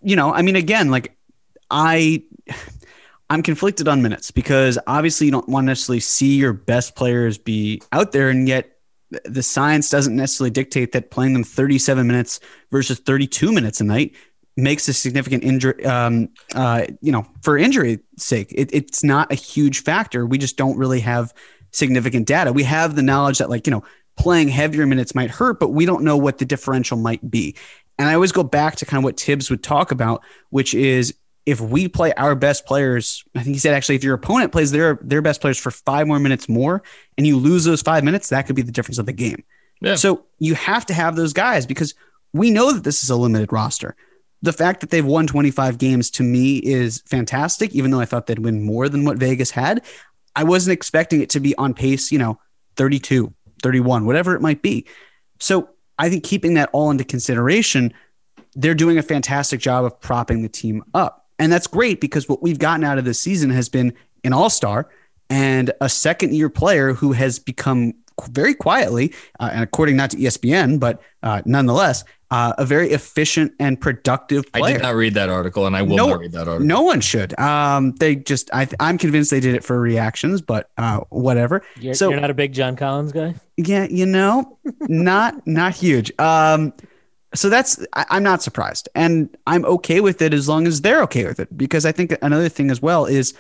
you know, I mean again, like I I'm conflicted on minutes because obviously you don't want to necessarily see your best players be out there and yet the science doesn't necessarily dictate that playing them 37 minutes versus 32 minutes a night makes a significant injury um, uh, you know for injury sake it, it's not a huge factor we just don't really have significant data we have the knowledge that like you know playing heavier minutes might hurt but we don't know what the differential might be and i always go back to kind of what thibs would talk about which is if we play our best players, I think he said actually, if your opponent plays their their best players for five more minutes more, and you lose those five minutes, that could be the difference of the game.
Yeah.
So you have to have those guys because we know that this is a limited roster. The fact that they've won 25 games to me is fantastic, even though I thought they'd win more than what Vegas had. I wasn't expecting it to be on pace, you know, 32, 31, whatever it might be. So I think keeping that all into consideration, they're doing a fantastic job of propping the team up. And that's great because what we've gotten out of this season has been an all star and a second year player who has become very quietly, uh, and according not to ESPN, but uh, nonetheless, uh, a very efficient and productive player.
I did not read that article, and I will
No-
not read that article.
No one should. Um, they just, I, I'm convinced they did it for reactions, but uh, whatever.
You're,
So-
you're not a big John Collins guy.
Yeah, you know, not not huge. Um, so that's I, I'm not surprised, and I'm okay with it as long as they're okay with it. Because I think another thing as well is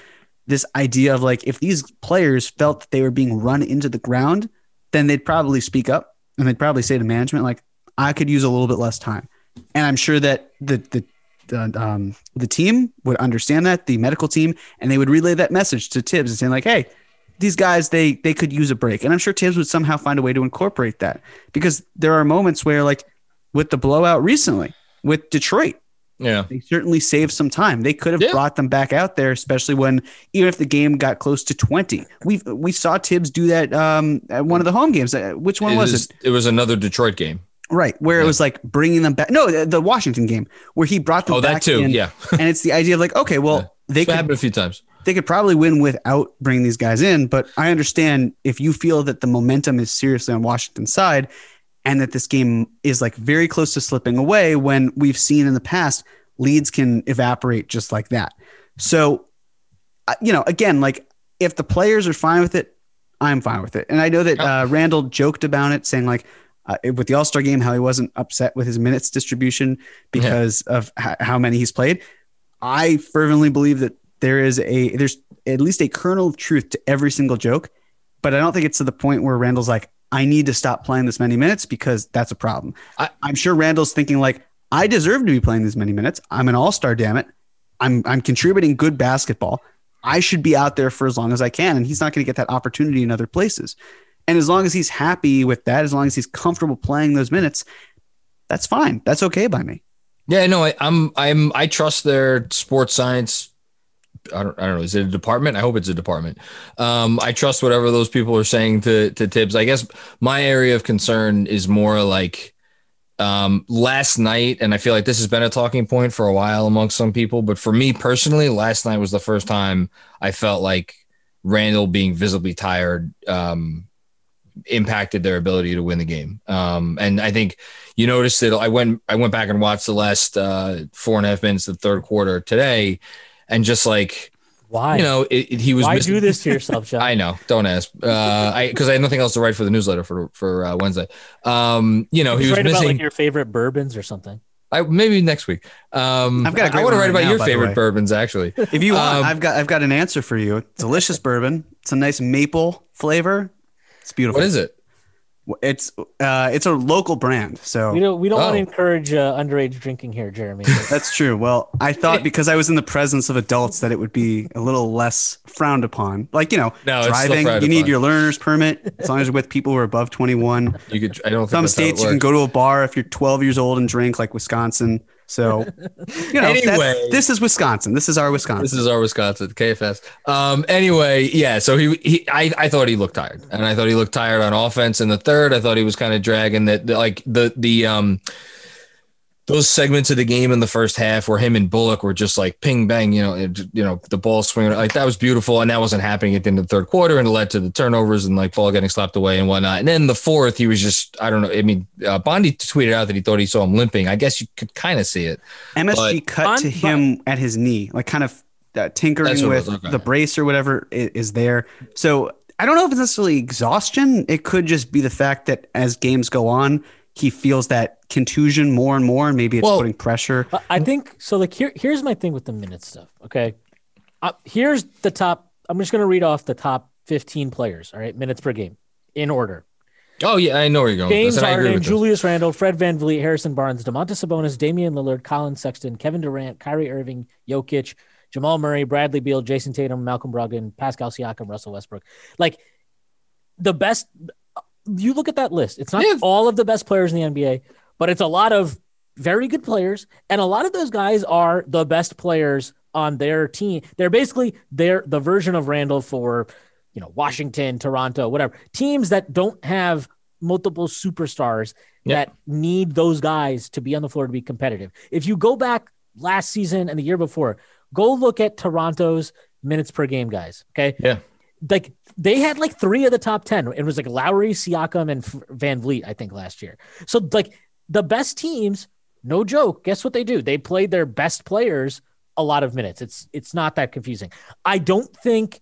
this idea of like if these players felt that they were being run into the ground, then they'd probably speak up and they'd probably say to management like, I could use a little bit less time, and I'm sure that the the the, um, the team would understand that the medical team and they would relay that message to Thibs and saying like, hey, these guys they they could use a break. And i'm sure thibs would somehow find a way to incorporate that. Because there are moments where like with the blowout recently with detroit
Yeah,
they certainly saved some time they could have
Yeah.
brought them back out there especially when even if the game got close to 20 we we saw thibs do that um at one of the home games Uh, which one
it
was,
was,
it
it was another Detroit game.
right where it was like bringing them back no the, the washington game where he brought them back.
Oh, that too.
in,
Yeah,
and it's the idea of like okay well
Yeah.
they
it's
could
happened a few times.
they could probably win without bringing these guys in. But I understand if you feel that the momentum is seriously on Washington's side and that this game is like very close to slipping away when we've seen in the past leads can evaporate just like that. So, uh, you know, again, like if the players are fine with it, I'm fine with it. And I know that uh, Randle joked about it, saying like uh, with the All Star game how he wasn't upset with his minutes distribution because of h- how many he's played. I fervently believe that there is a there's at least a kernel of truth to every single joke, but I don't think it's to the point where Randle's like, I need to stop playing this many minutes because that's a problem.
I-
I'm sure Randle's thinking like, I deserve to be playing these many minutes. I'm an all star, damn it. I'm I'm contributing good basketball. I should be out there for as long as I can, and he's not going to get that opportunity in other places. And as long as he's happy with that, as long as he's comfortable playing those minutes, that's fine. That's okay by me.
Yeah, no, I, I'm I'm I trust their sports science. I don't, I don't know. Is it a department? I hope it's a department. Um, I trust whatever those people are saying to to Thibs. I guess my area of concern is more like um, last night, and I feel like this has been a talking point for a while amongst some people. But for me personally, last night was the first time I felt like Randle being visibly tired um, impacted their ability to win the game. Um, and I think you noticed it. I went I went back and watched the last uh, four and a half minutes of the third quarter today, and just like
Why?
you know, it, it- he was.
Why
missing-
do this to yourself, John?
I know. Don't ask. Uh, I because I had nothing else to write for the newsletter for for uh, Wednesday. Um, you know, he
Just
was
write about
missing.
like your favorite bourbons or something.
I maybe next week. Um,
I've got a
I
great
want to write
right
about
now,
your favorite bourbons actually.
If you want,
Um,
I've got I've got an answer for you. Delicious bourbon. It's a nice maple flavor. It's beautiful.
What is it?
It's uh, it's a local brand. So
We don't we don't want to
Oh.
encourage uh, underage drinking here, Jeremy.
that's true. Well, I thought because I was in the presence of adults that it would be a little less frowned upon. Like you know,
No,
driving, you need
upon.
your learner's permit as long as you're with people who are above 21.
You could. I don't think
Some
that's
states you can go to a bar if you're 12 years old and drink, like Wisconsin. So, you know,
Anyway.
this is Wisconsin. This is our Wisconsin.
This is our Wisconsin KFS. Um, anyway, yeah. So he, he, I, I thought he looked tired, and I thought he looked tired on offense in the third. I thought he was kind of dragging that, like the the um, those segments of the game in the first half where him and Bullock were just like ping bang, you know, it, you know, the ball swinging like that was beautiful, and that wasn't happening at the end of the third quarter, and it led to the turnovers and like ball getting slapped away and whatnot. And then the fourth, he was just, I don't know. I mean, uh, Bondy tweeted out that he thought he saw him limping. I guess you could kind of see it.
MSG cut
On-
to him at his knee, like kind of uh, tinkering with
okay.
the brace or whatever i- is there. So I don't know if it's necessarily exhaustion. It could just be the fact that as games go on, he feels that contusion more and more, and maybe it's
Well-
putting pressure.
I- I think so. Like here, here's my thing with the minute stuff. Okay, uh, here's the top. I'm just gonna read off the top 15 players. All right, minutes per game in order.
Oh yeah, I know where you're going. with
James
this, I agree
Harden,
with.
Julius Randle, Fred VanVleet, Harrison Barnes, Domantas Sabonis, Damian Lillard, Collin Sexton, Kevin Durant, Kyrie Irving, Jokic, Jamal Murray, Bradley Beal, Jayson Tatum, Malcolm Brogdon, Pascal Siakam, Russell Westbrook. Like the best. You look at that list. It's not
Yeah.
all of the best players in the NBA, but it's a lot of very good players, and a lot of those guys are the best players on their team. They're basically they're the version of Randle for you know Washington, Toronto, whatever teams that don't have multiple superstars that need those guys to be on the floor to be competitive. If you go back last season and the year before, go look at Toronto's minutes per game guys. Okay,
Yeah.
like they had like three of the top 10. It was like Lowry, Siakam, and VanVleet, I think, last year. So, like, the best teams, no joke, guess what they do? They played their best players a lot of minutes. It's it's not that confusing. I don't think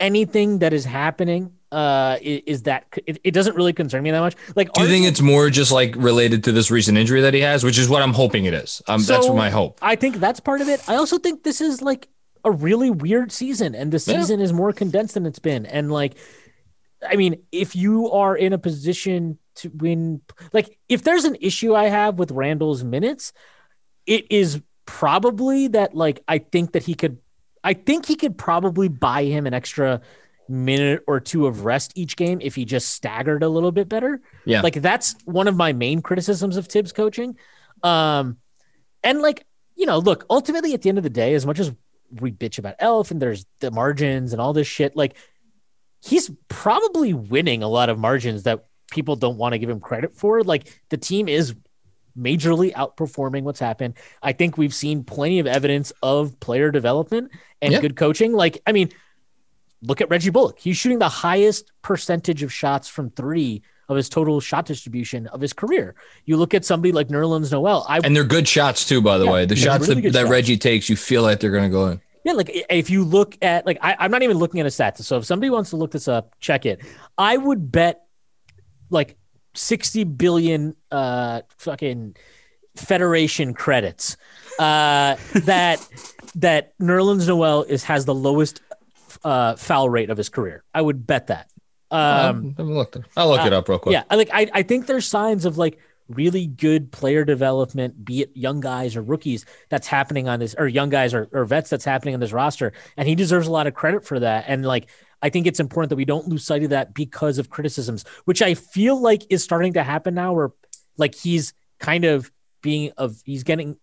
anything that is happening uh is, is that it, it, doesn't really concern me that much like
do you think it's more just like related to this recent injury that he has which is what i'm hoping it is um so that's my hope
i think that's part of it i also think this is like a really weird season and the season yeah. is more condensed than it's been and like i mean if you are in a position to win like if there's an issue i have with Randle's minutes it is probably that like i think that he could i think he could probably buy him an extra minute or two of rest each game if he just staggered a little bit better.
Yeah.
Like that's one of my main criticisms of Thibs coaching. Um, and like, you know, look, ultimately at the end of the day, as much as we bitch about Elf and there's the margins and all this shit, like he's probably winning a lot of margins that people don't want to give him credit for. Like the team is majorly outperforming what's happened. I think we've seen plenty of evidence of player development and yep. good coaching. Like, I mean, look at Reggie Bullock. He's shooting the highest percentage of shots from three of his total shot distribution of his career. You look at somebody like Nerlens Noel. I,
and they're good shots too, by the yeah, way. The shots really that, that Reggie takes, you feel like they're going to go in.
Yeah, like if you look at like I, am not even looking at a stats. So if somebody wants to look this up, check it. I would bet like 60 billion uh fucking federation credits uh that that Nerlens Noel is has the lowest uh, foul rate of his career. I would bet that. Um,
I'll look, I'll look it up real quick.
Yeah, like I, I think there's signs of like really good player development, be it young guys or rookies, that's happening on this, or young guys or, or vets that's happening on this roster, and he deserves a lot of credit for that. And like, I think it's important that we don't lose sight of that because of criticisms, which I feel like is starting to happen now, where like he's kind of being of he's getting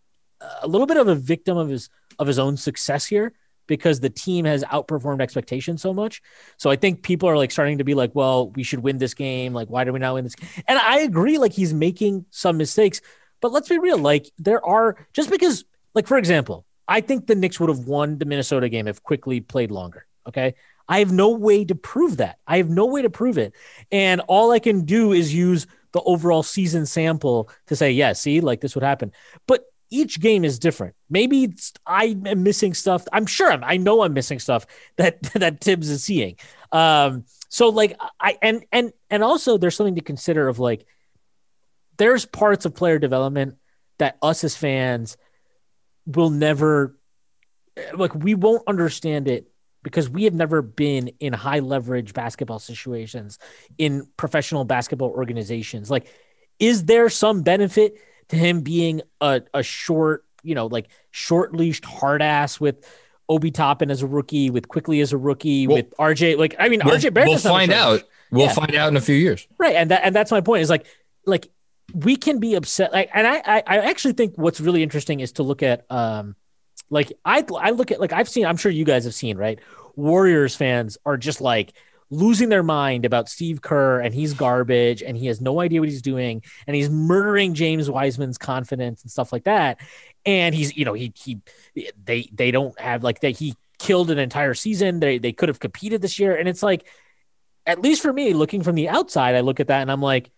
a little bit of a victim of his of his own success here because the team has outperformed expectations so much. So I think people are like starting to be like, well, we should win this game. Like, why do we not win this? And I agree, like he's making some mistakes, but let's be real. Like there are just because, like for example, I think the Knicks would have won the Minnesota game if Quickley played longer. Okay. I have no way to prove that. I have no way to prove it. And all I can do is use the overall season sample to say, yeah, see, like this would happen. But each game is different. Maybe I am missing stuff. I'm sure I'm, I know I'm missing stuff that that Thibs is seeing. Um, so like I and and and also there's something to consider of like there's parts of player development that us as fans will never like we won't understand it because we have never been in high leverage basketball situations in professional basketball organizations. Like, is there some benefit to him being a, a short, you know, like short leashed hard ass with Obi Toppin as a rookie, with Quickley as a rookie, well, with RJ. Like, I mean,
we'll,
RJ Barrett.
We'll find out. We'll yeah. find out in a few years.
Right. And that, and that's my point is like, like we can be upset. Like, and I, I, I actually think what's really interesting is to look at, um, like I, I look at like I've seen. I'm sure you guys have seen. Right, Warriors fans are just like losing their mind about Steve Kerr and he's garbage and he has no idea what he's doing and he's murdering James Wiseman's confidence and stuff like that. And he's, you know, he he they they don't have like that he killed an entire season. They they could have competed this year. And it's like, at least for me, looking from the outside, I look at that and I'm like,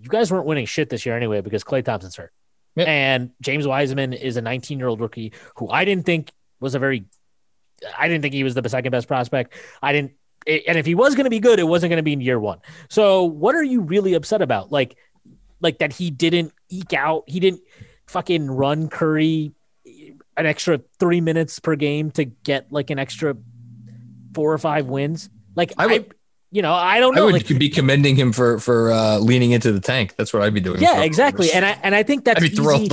you guys weren't winning shit this year anyway because Klay Thompson's hurt. Yep. And James Wiseman is a 19 year old rookie who I didn't think was a very I didn't think he was the second best prospect. I didn't and if he was going to be good, it wasn't going to be in year one. So what are you really upset about? Like, like that he didn't eke out, he didn't fucking run Curry an extra three minutes per game to get like an extra four or five wins. Like I, would, I you know, I don't know.
I would
like,
be commending him for for uh, leaning into the tank. That's what I'd be doing.
Yeah, exactly. And I and I think that's easy.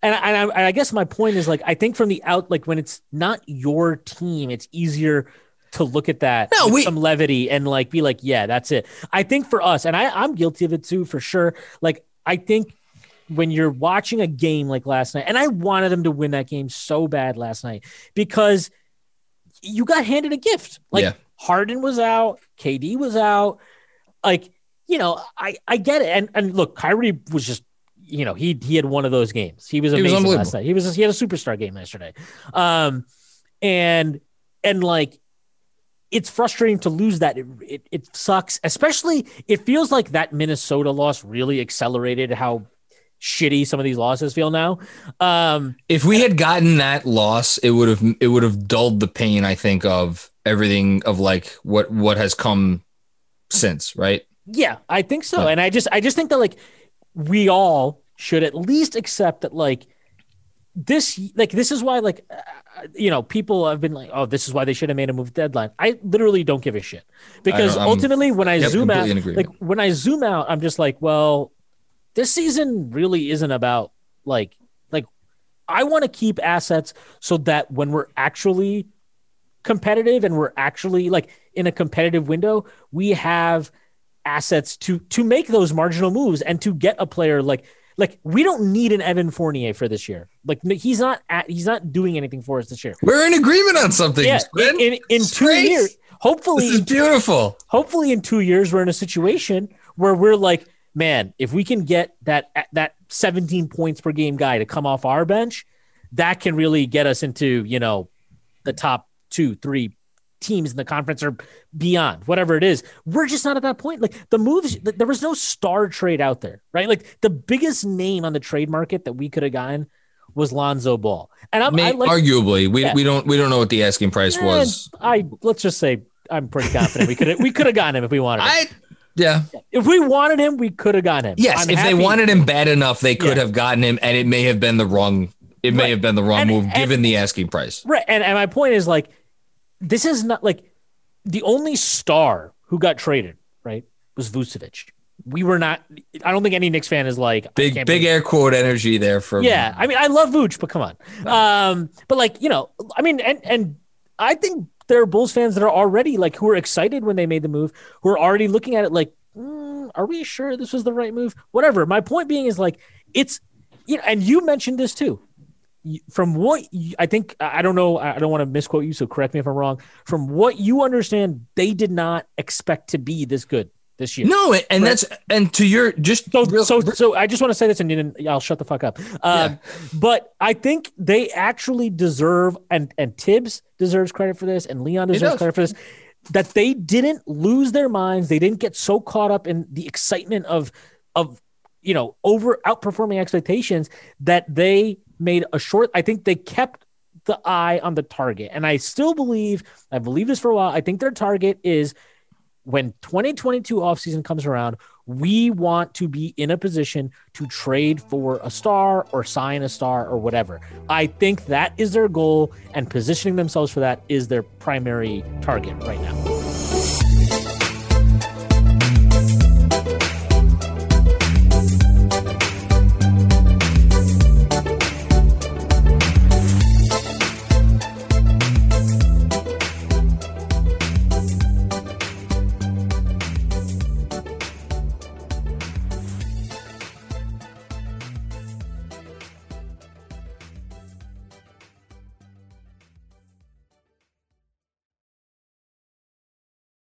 And I, and I, and I guess my point is like I think from the out, like when it's not your team, it's easier to look at that no, we, some levity and like be like, yeah, that's it. I think for us, and I, I'm guilty of it too, for sure. Like, I think when you're watching a game like last night, and I wanted them to win that game so bad last night because you got handed a gift. Like yeah. Harden was out, KD was out. Like, you know, I, I get it. And and look, Kyrie was just, you know, he he had one of those games. He was amazing he was last night. He was he had a superstar game yesterday. Um and and like it's frustrating to lose that. It, it, it sucks, especially it feels like that Minnesota loss really accelerated how shitty some of these losses feel now. Um,
if we had gotten that loss, it would have it would have dulled the pain. I think of everything of like what what has come since, right?
Yeah, I think so. And I just I just think that like we all should at least accept that like this like this is why like uh, you know people have been like oh this is why they should have made a move deadline. I literally don't give a shit. Because ultimately when i
yep,
zoom out like when i zoom out i'm just like well this season really isn't about like like i want to keep assets so that when we're actually competitive and we're actually like in a competitive window we have assets to to make those marginal moves and to get a player like like we don't need an Evan Fournier for this year. Like he's not at, he's not doing anything for us this year.
We're in agreement on something.
Yeah, in, in, in two years, hopefully,
this is beautiful.
Hopefully, in two years, we're in a situation where we're like, man, if we can get that that 17 points per game guy to come off our bench, that can really get us into you know the top two, three teams in the conference or beyond, whatever it is. We're just not at that point. Like the moves, there was no star trade out there, right? Like the biggest name on the trade market that we could have gotten was Lonzo Ball, and I'm
May,
I like,
arguably we, yeah. we don't we don't know what the asking price and was.
I let's just say I'm pretty confident we could we could have gotten him if we wanted. Him. I
yeah.
If we wanted him, we could have gotten him.
Yes, I'm if happy. they wanted him bad enough, they could yeah. have gotten him, and it may have been the wrong. It may right. have been the wrong and, move and, given the asking price.
Right, and, and my point is like this is not like the only star who got traded, right, was Vucevic. We were not. I don't think any Knicks fan is like
big, big air quote energy there for.
Yeah, I mean, I love Vooch, but come on. Um, but like you know, I mean, and and I think there are Bulls fans that are already like who are excited when they made the move, who are already looking at it like, mm, are we sure this was the right move? Whatever. My point being is like it's you know, and you mentioned this too from what you, I think, I don't know, I don't want to misquote you, so correct me if I'm wrong. From what you understand, they did not expect to be this good this year.
No, and right? that's and to your just
so real, so so. I just want to say this, and then I'll shut the fuck up. Um, yeah. But I think they actually deserve, and and Thibs deserves credit for this, and Leon deserves credit for this. That they didn't lose their minds, they didn't get so caught up in the excitement of of you know over outperforming expectations that they made a short. I think they kept the eye on the target, and I still believe. I believe this for a while. I think their target is when 2022 offseason comes around, we want to be in a position to trade for a star or sign a star or whatever. I think that is their goal, and positioning themselves for that is their primary target right now.